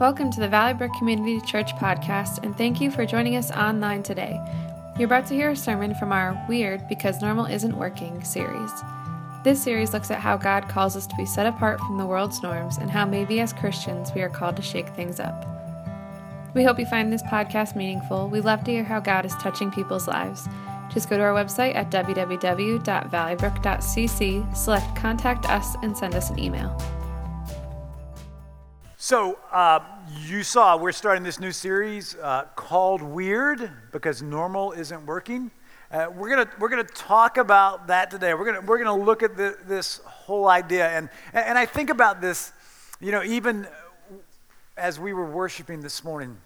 Welcome to the Valley Brook Community Church podcast, and thank you for joining us online today. You're about to hear a sermon from our Weird Because Normal Isn't Working series. This series looks at how God calls us to be set apart from the world's norms and how maybe as Christians we are called to shake things up. We hope you find this podcast meaningful. We love to hear how God is touching people's lives. Just go to our website at www.valleybrook.cc, select Contact Us, and send us an email. So, uh, you saw we're starting this new series uh, called Weird because normal isn't working. Uh, we're gonna we're gonna talk about that today. We're gonna we're gonna look at the, this whole idea and and I think about this, you know, even as we were worshiping this morning.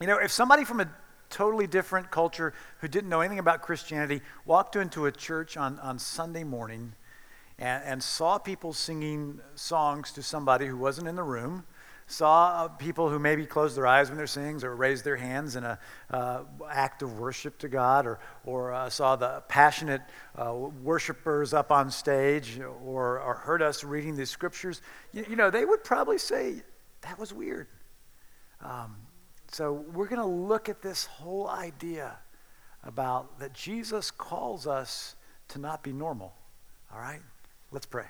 You know, if somebody from a totally different culture who didn't know anything about Christianity walked into a church on, on Sunday morning and, and saw people singing songs to somebody who wasn't in the room, saw people who maybe closed their eyes when they're singing or raised their hands in an uh, act of worship to God, or, or uh, saw the passionate uh, worshipers up on stage, or, or heard us reading these scriptures, you, you know, they would probably say, that was weird. Um, so we're going to look at this whole idea about that Jesus calls us to not be normal. All right? Let's pray.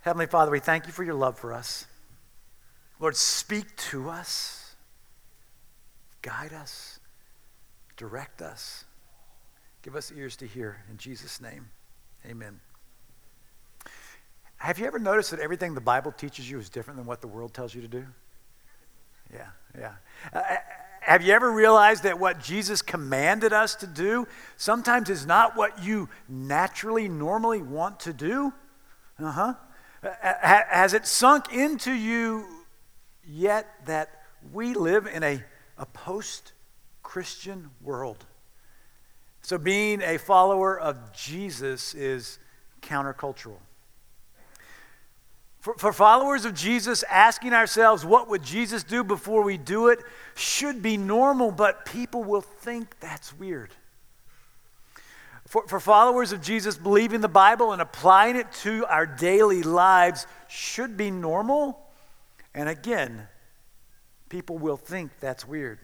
Heavenly Father, we thank you for your love for us. Lord, speak to us, guide us, direct us, give us ears to hear. In Jesus' name, amen. Have you ever noticed that everything the Bible teaches you is different than what the world tells you to do? Yeah, yeah. Uh, uh have you ever realized that what Jesus commanded us to do sometimes is not what you naturally, normally want to do? Uh huh. Has it sunk into you yet that we live in a, a post Christian world. So, being a follower of Jesus is countercultural. For, for, followers of Jesus, asking ourselves, what would Jesus do before we do it, should be normal, but people will think that's weird. For, for followers of Jesus, believing the Bible and applying it to our daily lives should be normal, and again, people will think that's weird.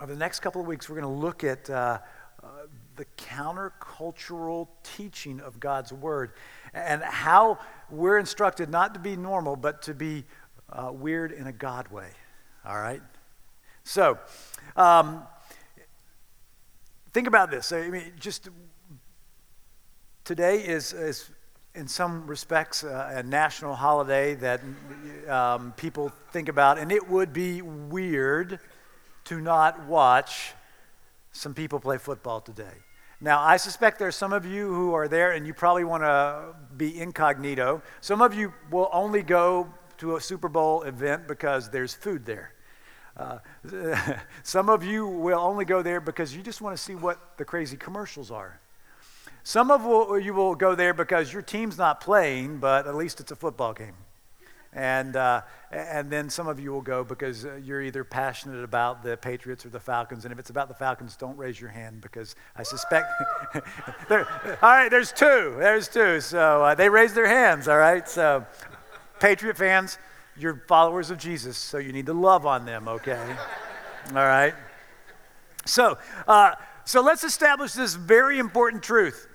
Over the next couple of weeks, we're going to look at uh, uh, the countercultural teaching of God's Word and how we're instructed not to be normal, but to be uh, weird in a God way. All right? So, um, think about this. I mean, just today is, is in some respects, uh, a national holiday that um, people think about, and it would be weird to not watch some people play football today. Now, I suspect there's some of you who are there and you probably want to be incognito. Some of you will only go to a Super Bowl event because there's food there. Uh, some of you will only go there because you just want to see what the crazy commercials are. Some of you will go there because your team's not playing, but at least it's a football game. And, uh, and then some of you will go because uh, you're either passionate about the Patriots or the Falcons. And if it's about the Falcons, don't raise your hand because I suspect. all right, there's two. There's two. So uh, they raised their hands, all right? So, Patriot fans, you're followers of Jesus, so you need to love on them, okay? all right? So, uh, so let's establish this very important truth.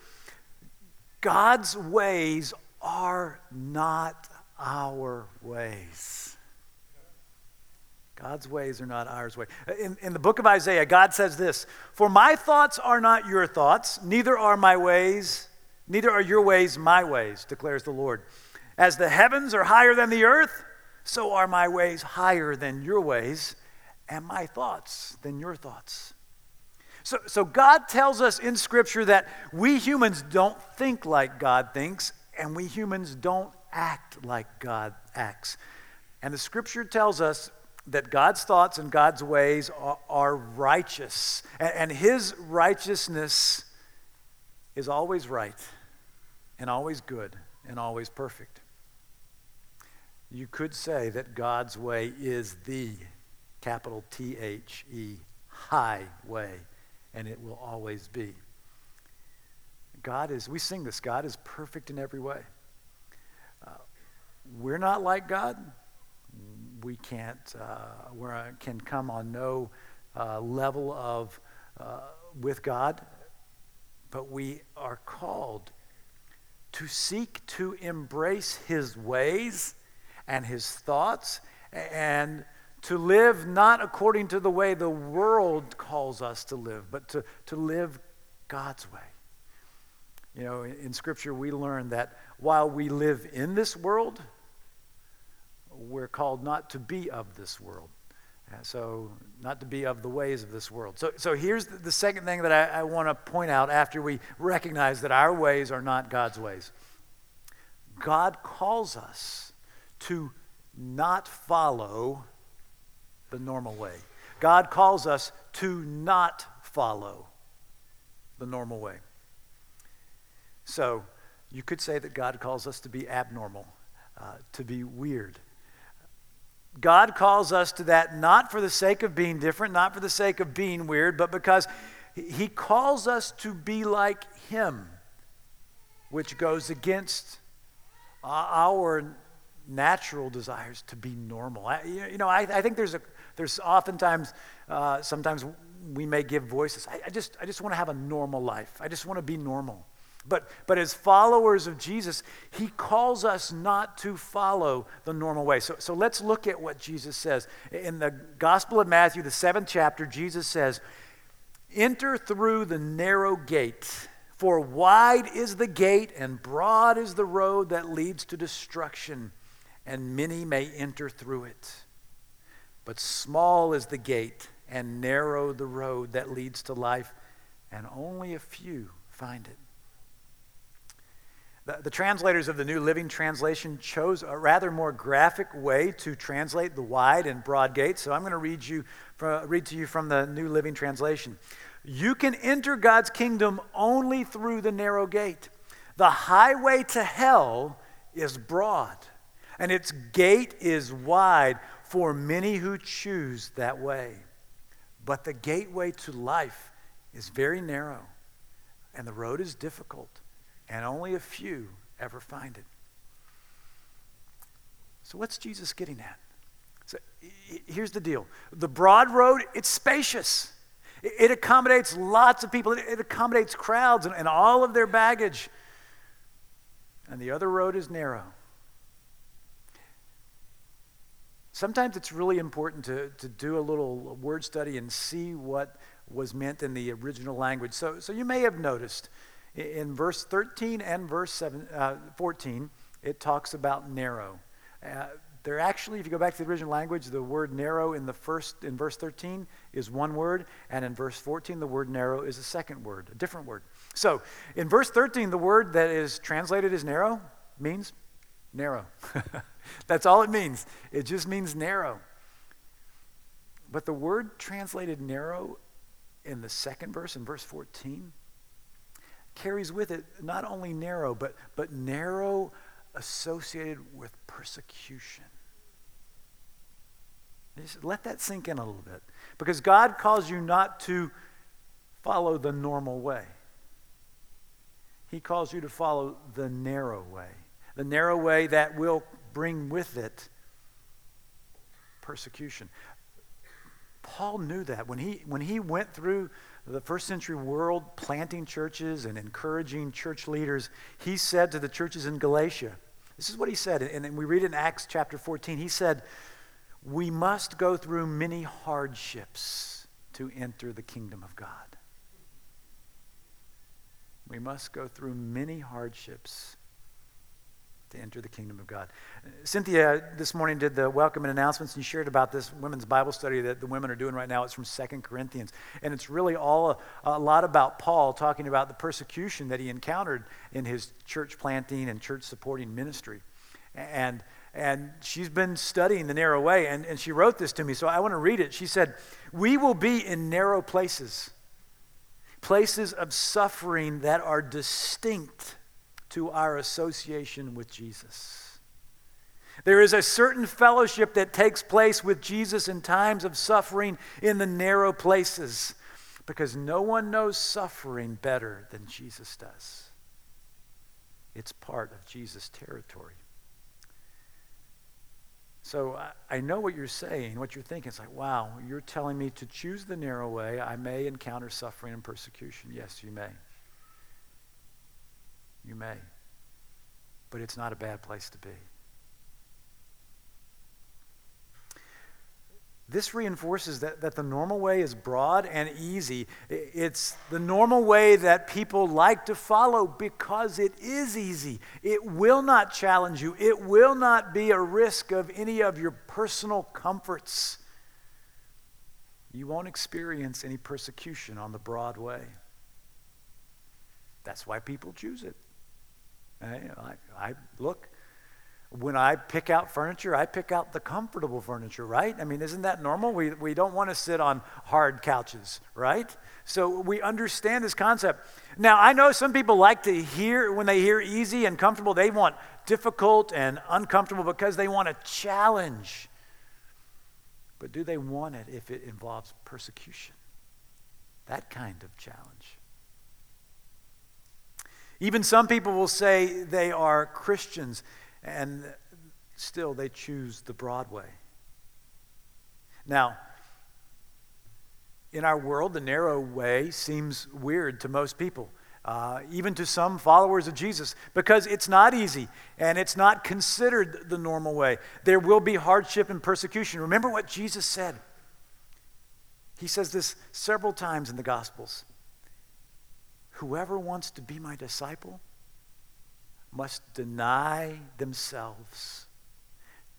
God's ways are not our ways. God's ways are not ours ways. Uh, in, in the book of Isaiah, God says this For my thoughts are not your thoughts, neither are my ways, neither are your ways my ways, declares the Lord. As the heavens are higher than the earth, so are my ways higher than your ways, and my thoughts than your thoughts. So, so God tells us in Scripture that we humans don't think like God thinks, and we humans don't act like God acts. And the Scripture tells us that God's thoughts and God's ways are, are righteous, and, and His righteousness is always right, and always good, and always perfect. You could say that God's way is the capital T H E high way and it will always be. God is, we sing this, God is perfect in every way. Uh, we're not like God, we can't, uh, we can come on no uh, level of uh, with God, but we are called to seek to embrace His ways and His thoughts and to live not according to the way the world calls us to live, but to, to live God's way. You know, in, in Scripture, we learn that while we live in this world, we're called not to be of this world. Uh, so, not to be of the ways of this world. So, so here's the, the second thing that I, I want to point out after we recognize that our ways are not God's ways. God calls us to not follow the normal way. God calls us to not follow the normal way. So, you could say that God calls us to be abnormal, uh, to be weird, God calls us to that not for the sake of being different, not for the sake of being weird, but because He calls us to be like Him, which goes against our natural desires to be normal. I, you know, I, I, think there's a there's oftentimes uh, sometimes we may give voices. I, I just I just want to have a normal life. I just want to be normal. But, but as followers of Jesus, he calls us not to follow the normal way. So, so let's look at what Jesus says. In the Gospel of Matthew, the seventh chapter, Jesus says, Enter through the narrow gate, for wide is the gate and broad is the road that leads to destruction, and many may enter through it. But small is the gate and narrow the road that leads to life, and only a few find it. The, the, translators of the New Living Translation chose a rather more graphic way to translate the wide and broad gate. So I'm going to read, you, read to you from the New Living Translation. You can enter God's kingdom only through the narrow gate. The highway to hell is broad, and its gate is wide for many who choose that way. But the gateway to life is very narrow, and the road is difficult and only a few ever find it. So, what's Jesus getting at? So, here's the deal the broad road, it's spacious. It accommodates lots of people, it accommodates crowds and, all of their baggage. And the other road is narrow. Sometimes it's really important to, to do a little word study and see what was meant in the original language. So, so you may have noticed in verse 13 and verse seven, uh, 14, it talks about narrow. Uh, there actually, if you go back to the original language, the word narrow in the first in verse 13 is one word, and in verse 14, the word narrow is a second word, a different word. So in verse 13, the word that is translated as narrow means narrow. That's all it means. It just means narrow. But the word translated narrow in the second verse, in verse 14, carries with it not only narrow, but, but narrow associated with persecution. Just let that sink in a little bit. Because God calls you not to follow the normal way, He calls you to follow the narrow way. The narrow way that will bring with it persecution. Paul knew that when he, when he went through the first century world planting churches and encouraging church leaders, he said to the churches in Galatia, this is what he said, and we read in Acts chapter 14. He said, We must go through many hardships to enter the kingdom of God. We must go through many hardships to enter the kingdom of God. Cynthia this morning did the welcome and announcements and shared about this women's Bible study that the women are doing right now. It's from Second Corinthians. And it's really all a, a, lot about Paul talking about the persecution that he encountered in his church planting and church supporting ministry. And and she's been studying the narrow way, and, and she wrote this to me, so I want to read it. She said, We will be in narrow places, places of suffering that are distinct to our association with Jesus. There is a certain fellowship that takes place with Jesus in times of suffering in the narrow places because no one knows suffering better than Jesus does. It's part of Jesus' territory. So I know what you're saying, what you're thinking. It's like, wow, you're telling me to choose the narrow way. I may encounter suffering and persecution. Yes, you may. May. But it's not a bad place to be. This reinforces that, that the normal way is broad and easy. It's the normal way that people like to follow because it is easy. It will not challenge you, it will not be a risk of any of your personal comforts. You won't experience any persecution on the broad way. That's why people choose it. I, I, look, when I pick out furniture, I pick out the comfortable furniture, right? I mean, isn't that normal? We, we don't want to sit on hard couches, right? So we understand this concept. Now, I know some people like to hear, when they hear easy and comfortable, they want difficult and uncomfortable because they want a challenge. But do they want it if it involves persecution? That kind of challenge. Even some people will say they are Christians and still they choose the broad way. Now, in our world, the narrow way seems weird to most people, uh, even to some followers of Jesus, because it's not easy and it's not considered the normal way. There will be hardship and persecution. Remember what Jesus said. He says this several times in the Gospels Whoever wants to be my disciple must deny themselves,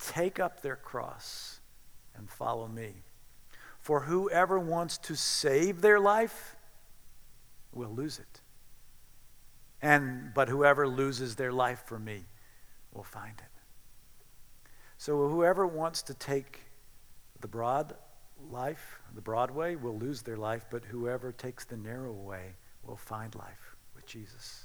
take up their cross, and follow me. For whoever wants to save their life will lose it. And but whoever loses their life for me will find it. So whoever wants to take the broad life, the broad way, will lose their life, but whoever takes the narrow way will find life with Jesus.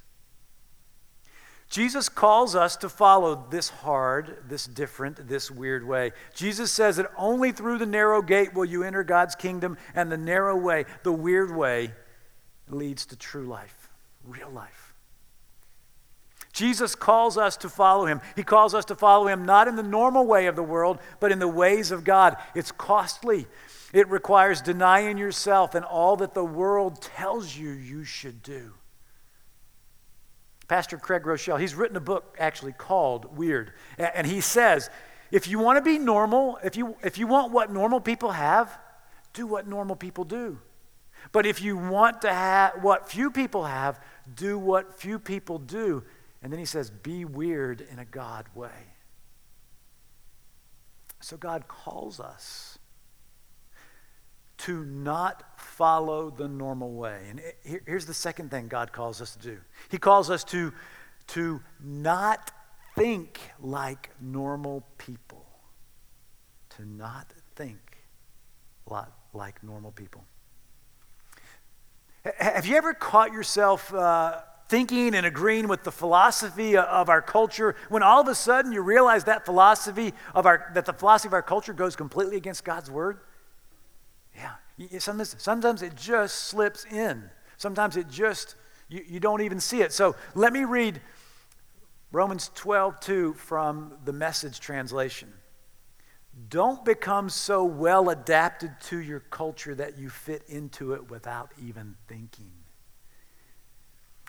Jesus calls us to follow this hard, this different, this weird way. Jesus says that only through the narrow gate will you enter God's kingdom, and the narrow way, the weird way, leads to true life, real life. Jesus calls us to follow him. He calls us to follow him not in the normal way of the world, but in the ways of God. It's costly. It requires denying yourself and all that the world tells you you should do. Pastor Craig Groeschel, he's written a book actually called Weird. And he says, if you want to be normal, if you, if you want what normal people have, do what normal people do. But if you want to have what few people have, do what few people do. And then he says, be weird in a God way. So God calls us to not follow the normal way. And here's the second thing God calls us to do He calls us to, to not think like normal people. To not think like normal people. Have you ever caught yourself uh, thinking and agreeing with the philosophy of our culture when all of a sudden you realize that philosophy of our, that the philosophy of our culture goes completely against God's word? Yeah. Sometimes, sometimes it just slips in. Sometimes it just, you, you don't even see it. So let me read Romans 12, 2 from the message translation. Don't become so well adapted to your culture that you fit into it without even thinking.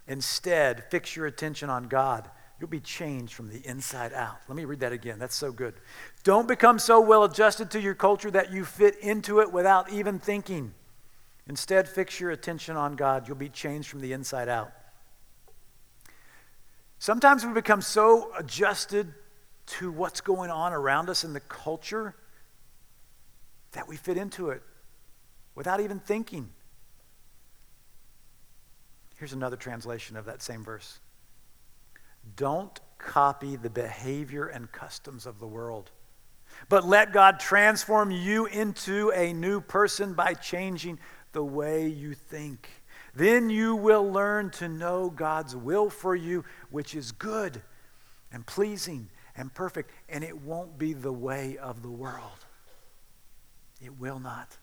Instead, fix your attention on God You'll be changed from the inside out. Let me read that again. That's so good. Don't become so well adjusted to your culture that you fit into it without even thinking. Instead, fix your attention on God. You'll be changed from the inside out. Sometimes we become so adjusted to what's going on around us in the culture that we fit into it without even thinking. Here's another translation of that same verse. Don't copy the behavior and customs of the world, but let God transform you into a new person by changing the way you think. Then you will learn to know God's will for you, which is good and pleasing and perfect, and it won't be the way of the world. It will not.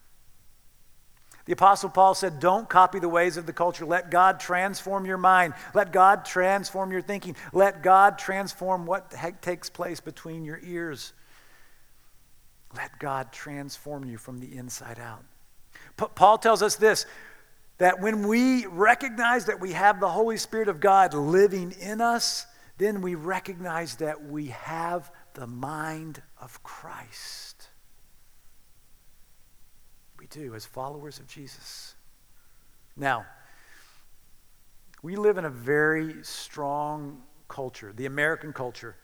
The Apostle Paul said, Don't copy the ways of the culture. Let God transform your mind. Let God transform your thinking. Let God transform what takes place between your ears. Let God transform you from the inside out. Paul tells us this that when we recognize that we have the Holy Spirit of God living in us, then we recognize that we have the mind of Christ. Do as followers of Jesus. Now, we live in a very strong culture, the American culture.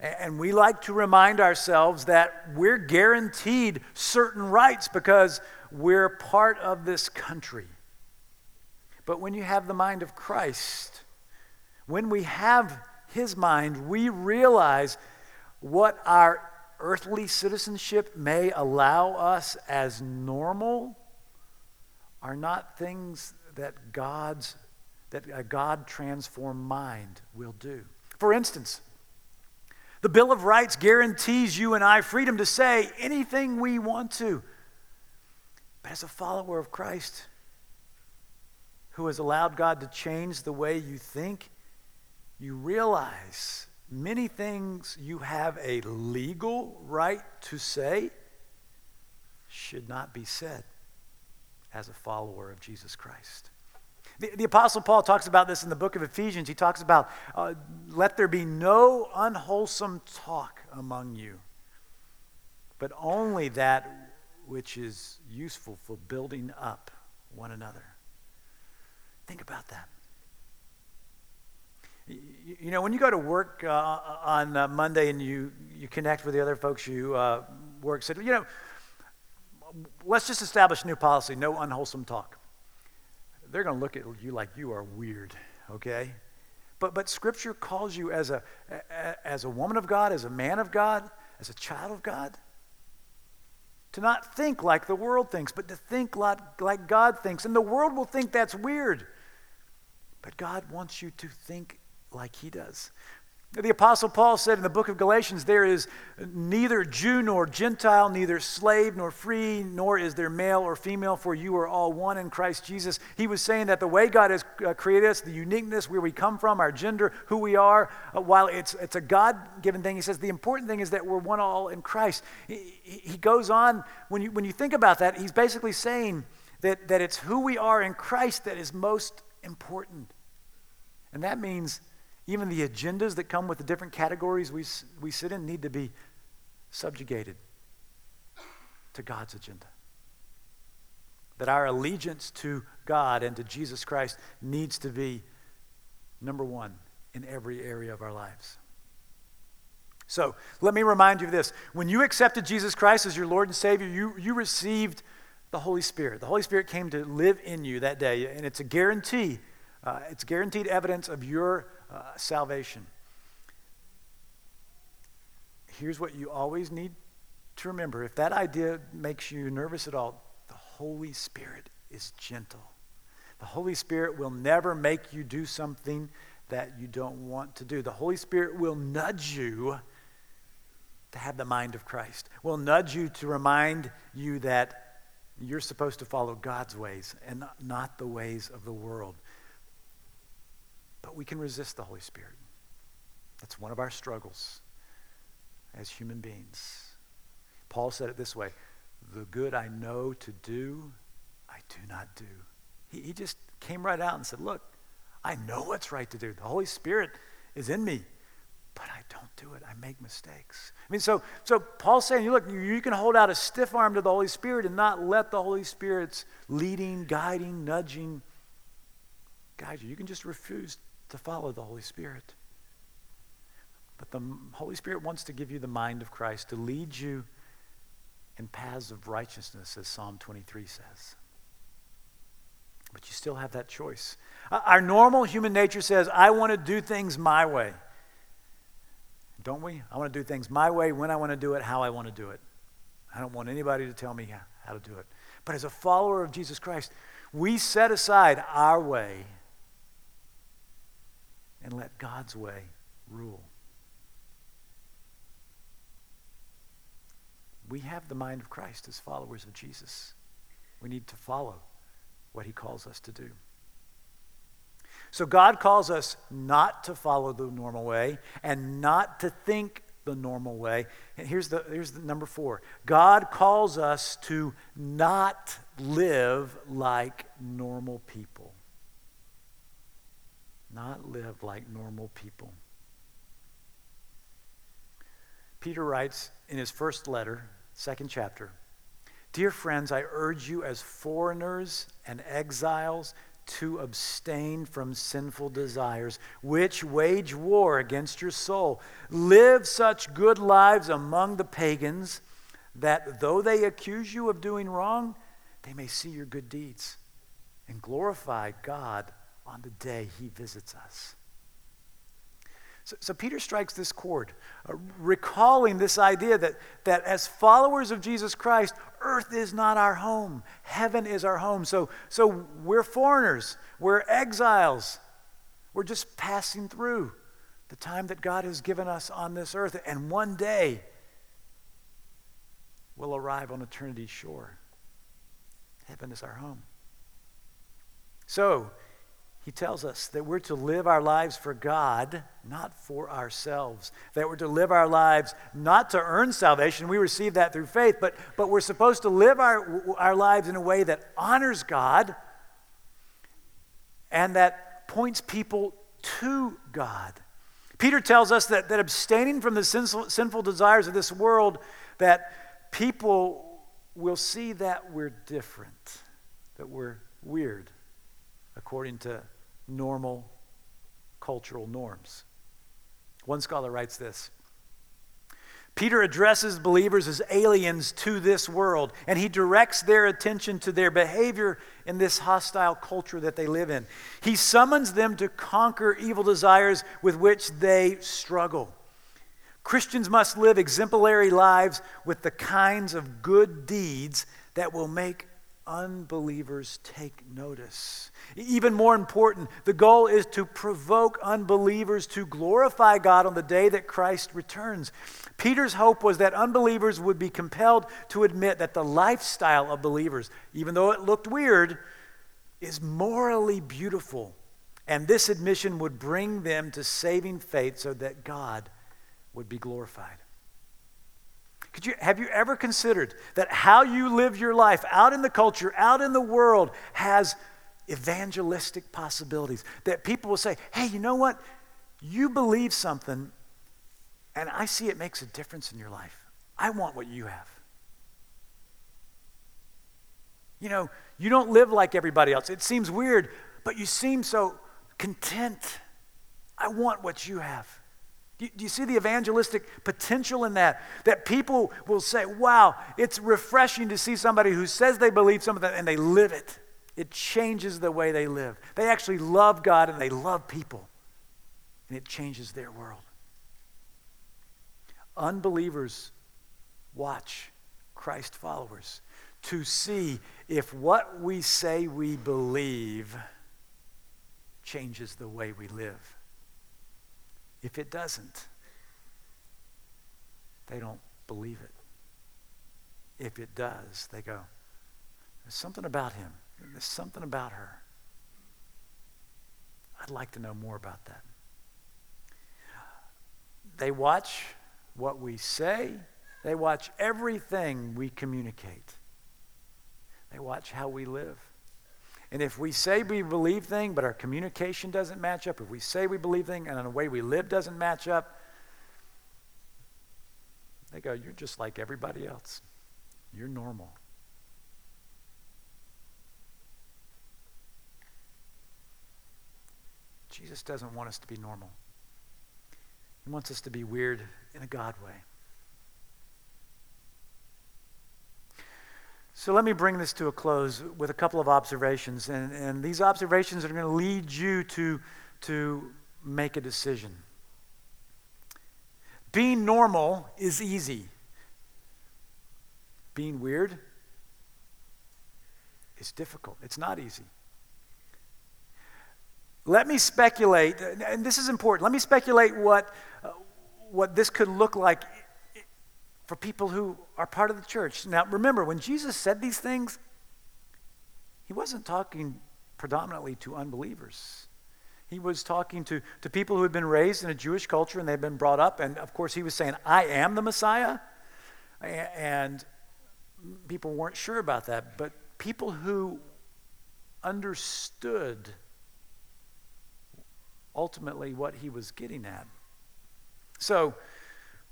And we like to remind ourselves that we're guaranteed certain rights because we're part of this country. But when you have the mind of Christ, when we have his mind, we realize what our earthly citizenship may allow us as normal are not things that God's that a God transformed mind will do. For instance, the Bill of Rights guarantees you and I freedom to say anything we want to. But as a follower of Christ, who has allowed God to change the way you think, you realize many things you have a legal right to say should not be said as a follower of Jesus Christ. The, the, Apostle Paul talks about this in the book of Ephesians. He talks about, uh, let there be no unwholesome talk among you, but only that which is useful for building up one another. Think about that. You know, when you go to work uh, on uh, Monday and you, you connect with the other folks you uh, work, said, you know, let's just establish a new policy no unwholesome talk. They're going to look at you like you are weird, okay? But, but Scripture calls you as a, as a woman of God, as a man of God, as a child of God, to not think like the world thinks, but to think like, like God thinks. And the world will think that's weird. But God wants you to think like He does. The Apostle Paul said in the book of Galatians, there is neither Jew nor Gentile, neither slave nor free, nor is there male or female, for you are all one in Christ Jesus. He was saying that the way God has uh, created us, the uniqueness, where we come from, our gender, who we are, uh, while it's, it's a God given thing, he says the important thing is that we're one all in Christ. He, he goes on, when you, when you think about that, he's basically saying that, that it's who we are in Christ that is most important. And that means even the agendas that come with the different categories we, we sit in need to be subjugated to God's agenda. That our allegiance to God and to Jesus Christ needs to be number one in every area of our lives. So let me remind you of this. When you accepted Jesus Christ as your Lord and Savior, you, you received the Holy Spirit. The Holy Spirit came to live in you that day, and it's a guarantee. Uh, it's guaranteed evidence of your uh, salvation. Here's what you always need to remember if that idea makes you nervous at all, the Holy Spirit is gentle. The Holy Spirit will never make you do something that you don't want to do. The Holy Spirit will nudge you to have the mind of Christ, will nudge you to remind you that you're supposed to follow God's ways and not the ways of the world. But we can resist the Holy Spirit. That's one of our struggles as human beings. Paul said it this way The good I know to do, I do not do. He, he just came right out and said, Look, I know what's right to do. The Holy Spirit is in me, but I don't do it. I make mistakes. I mean, so, so Paul's saying, look, you, you can hold out a stiff arm to the Holy Spirit and not let the Holy Spirit's leading, guiding, nudging guide you. You can just refuse to follow the Holy Spirit. But the Holy Spirit wants to give you the mind of Christ, to lead you in paths of righteousness, as Psalm 23 says. But you still have that choice. Uh, our normal human nature says, I want to do things my way. Don't we? I want to do things my way, when I want to do it, how I want to do it. I don't want anybody to tell me how to do it. But as a follower of Jesus Christ, we set aside our way and let God's way rule. We have the mind of Christ as followers of Jesus. We need to follow what he calls us to do. So God calls us not to follow the normal way and not to think the normal way. And here's the, here's the number four God calls us to not live like normal people. Not live like normal people. Peter writes in his first letter, second chapter Dear friends, I urge you as foreigners and exiles to abstain from sinful desires, which wage war against your soul. Live such good lives among the pagans that though they accuse you of doing wrong, they may see your good deeds and glorify God on the day he visits us. So, so Peter strikes this chord, uh, recalling this idea that, that as followers of Jesus Christ, earth is not our home, heaven is our home. So, so we're foreigners, we're exiles, we're just passing through the time that God has given us on this earth. And one day, we'll arrive on eternity's shore. Heaven is our home. So, he tells us that we're to live our lives for God, not for ourselves. That we're to live our lives not to earn salvation. We receive that through faith, but, but we're supposed to live our, our lives in a way that honors God and that points people to God. Peter tells us that, that abstaining from the sinful, sinful desires of this world, that people will see that we're different, that we're weird according to normal cultural norms. One scholar writes this Peter addresses believers as aliens to this world, and he directs their attention to their behavior in this hostile culture that they live in. He summons them to conquer evil desires with which they struggle. Christians must live exemplary lives with the kinds of good deeds that will make unbelievers take notice. Even more important, the goal is to provoke unbelievers to glorify God on the day that Christ returns. Peter's hope was that unbelievers would be compelled to admit that the lifestyle of believers, even though it looked weird, is morally beautiful. And this admission would bring them to saving faith so that God would be glorified. Could you, have you ever considered that how you live your life out in the culture, out in the world, has evangelistic possibilities? That people will say, hey, you know what? You believe something, and I see it makes a difference in your life. I want what you have. You know, you don't live like everybody else. It seems weird, but you seem so content. I want what you have. Do you, do you see the evangelistic potential in that? That people will say, wow, it's refreshing to see somebody who says they believe something and they live it. It changes the way they live. They actually love God and they love people, and it changes their world. Unbelievers watch Christ followers to see if what we say we believe changes the way we live. If it doesn't, they don't believe it. If it does, they go, there's something about him, there's something about her. I'd like to know more about that. They watch what we say, they watch everything we communicate, they watch how we live. And if we say we believe thing, but our communication doesn't match up, if we say we believe thing and the way we live doesn't match up, they go, You're just like everybody else. You're normal. Jesus doesn't want us to be normal. He wants us to be weird in a God way. So let me bring this to a close with a couple of observations. And, and these observations are going to lead you to, to make a decision. Being normal is easy. Being weird is difficult. It's not easy. Let me speculate, and this is important. Let me speculate what, uh, what this could look like for people who are part of the church. Now, remember, when Jesus said these things, he wasn't talking predominantly to unbelievers. He was talking to, to people who had been raised in a Jewish culture and they'd been brought up. And of course, he was saying, I am the Messiah. And people weren't sure about that. But people who understood ultimately what he was getting at. So,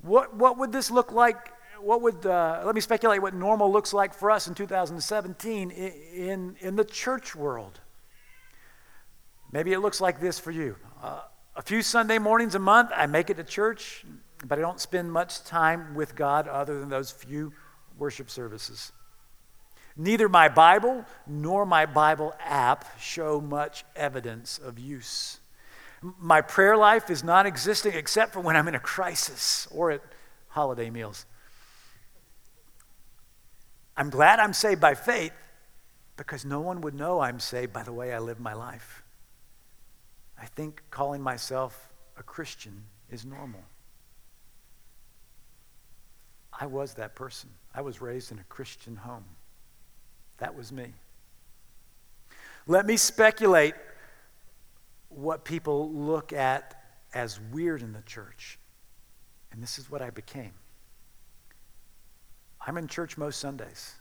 what, what would this look like? What would, uh, let me speculate what normal looks like for us in 2017 in, in, the church world. Maybe it looks like this for you. Uh, a few Sunday mornings a month, I make it to church, but I don't spend much time with God other than those few worship services. Neither my Bible nor my Bible app show much evidence of use. My prayer life is non existent except for when I'm in a crisis or at holiday meals. I'm glad I'm saved by faith because no one would know I'm saved by the way I live my life. I think calling myself a Christian is normal. I was that person. I was raised in a Christian home. That was me. Let me speculate what people look at as weird in the church. And this is what I became. I'm in church most Sundays.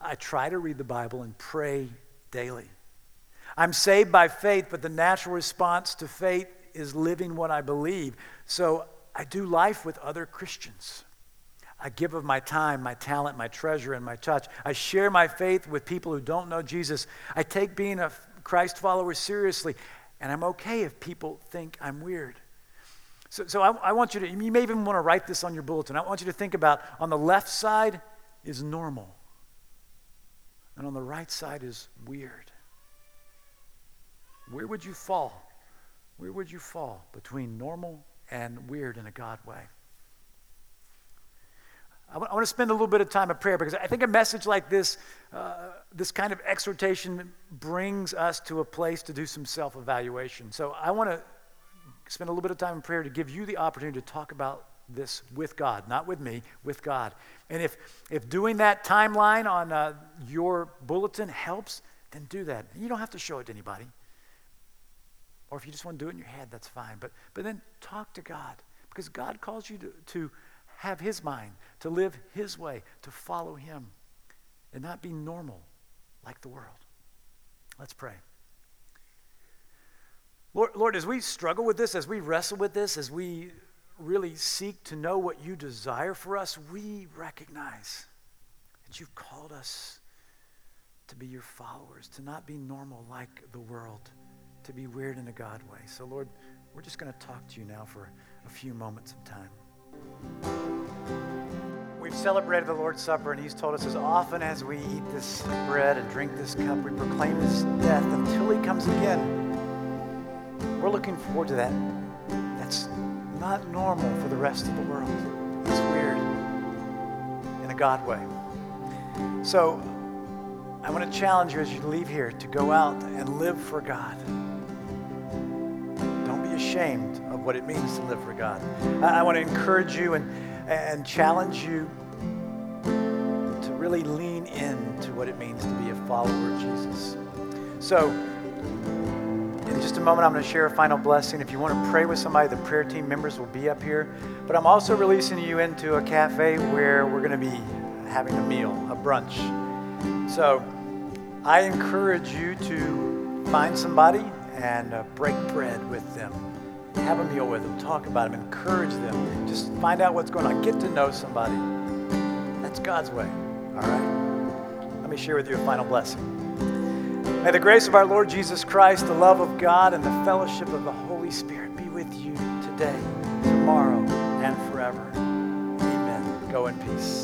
I try to read the Bible and pray daily. I'm saved by faith, but the natural response to faith is living what I believe. So I do life with other Christians. I give of my time, my talent, my treasure, and my touch. I share my faith with people who don't know Jesus. I take being a Christ follower seriously, and I'm okay if people think I'm weird. So, so I, I want you to, you may even want to write this on your bulletin. I want you to think about on the left side is normal, and on the right side is weird. Where would you fall? Where would you fall between normal and weird in a God way? I want to spend a little bit of time in prayer because I think a message like this, uh, this kind of exhortation, brings us to a place to do some self evaluation. So I want to spend a little bit of time in prayer to give you the opportunity to talk about this with God, not with me, with God. And if, if doing that timeline on uh, your bulletin helps, then do that. You don't have to show it to anybody. Or if you just want to do it in your head, that's fine. But, but then talk to God because God calls you to, to have His mind, to live His way, to follow Him, and not be normal like the world. Let's pray. Lord, Lord, as we struggle with this, as we wrestle with this, as we really seek to know what you desire for us, we recognize that you've called us to be your followers, to not be normal like the world to be weird in a God way. So, Lord, we're just going to talk to you now for a few moments of time. We've celebrated the Lord's Supper, and He's told us as often as we eat this bread and drink this cup, we proclaim His death until He comes again. We're looking forward to that. That's not normal for the rest of the world. It's weird in a God way. So, I want to challenge you as you leave here to go out and live for God Don't be ashamed of what it means to live for God. I, I want to encourage you and, and challenge you to really lean into what it means to be a follower of Jesus. So, in just a moment, I'm going to share a final blessing. If you want to pray with somebody, the prayer team members will be up here. But I'm also releasing you into a cafe where we're going to be having a meal, a brunch. So, I encourage you to find somebody and uh, break bread with them have a meal with them, talk about them, encourage them. Just find out what's going on. Get to know somebody. That's God's way. All right? Let me share with you a final blessing. May the grace of our Lord Jesus Christ, the love of God, and the fellowship of the Holy Spirit be with you today, tomorrow, and forever. Amen. Go in peace.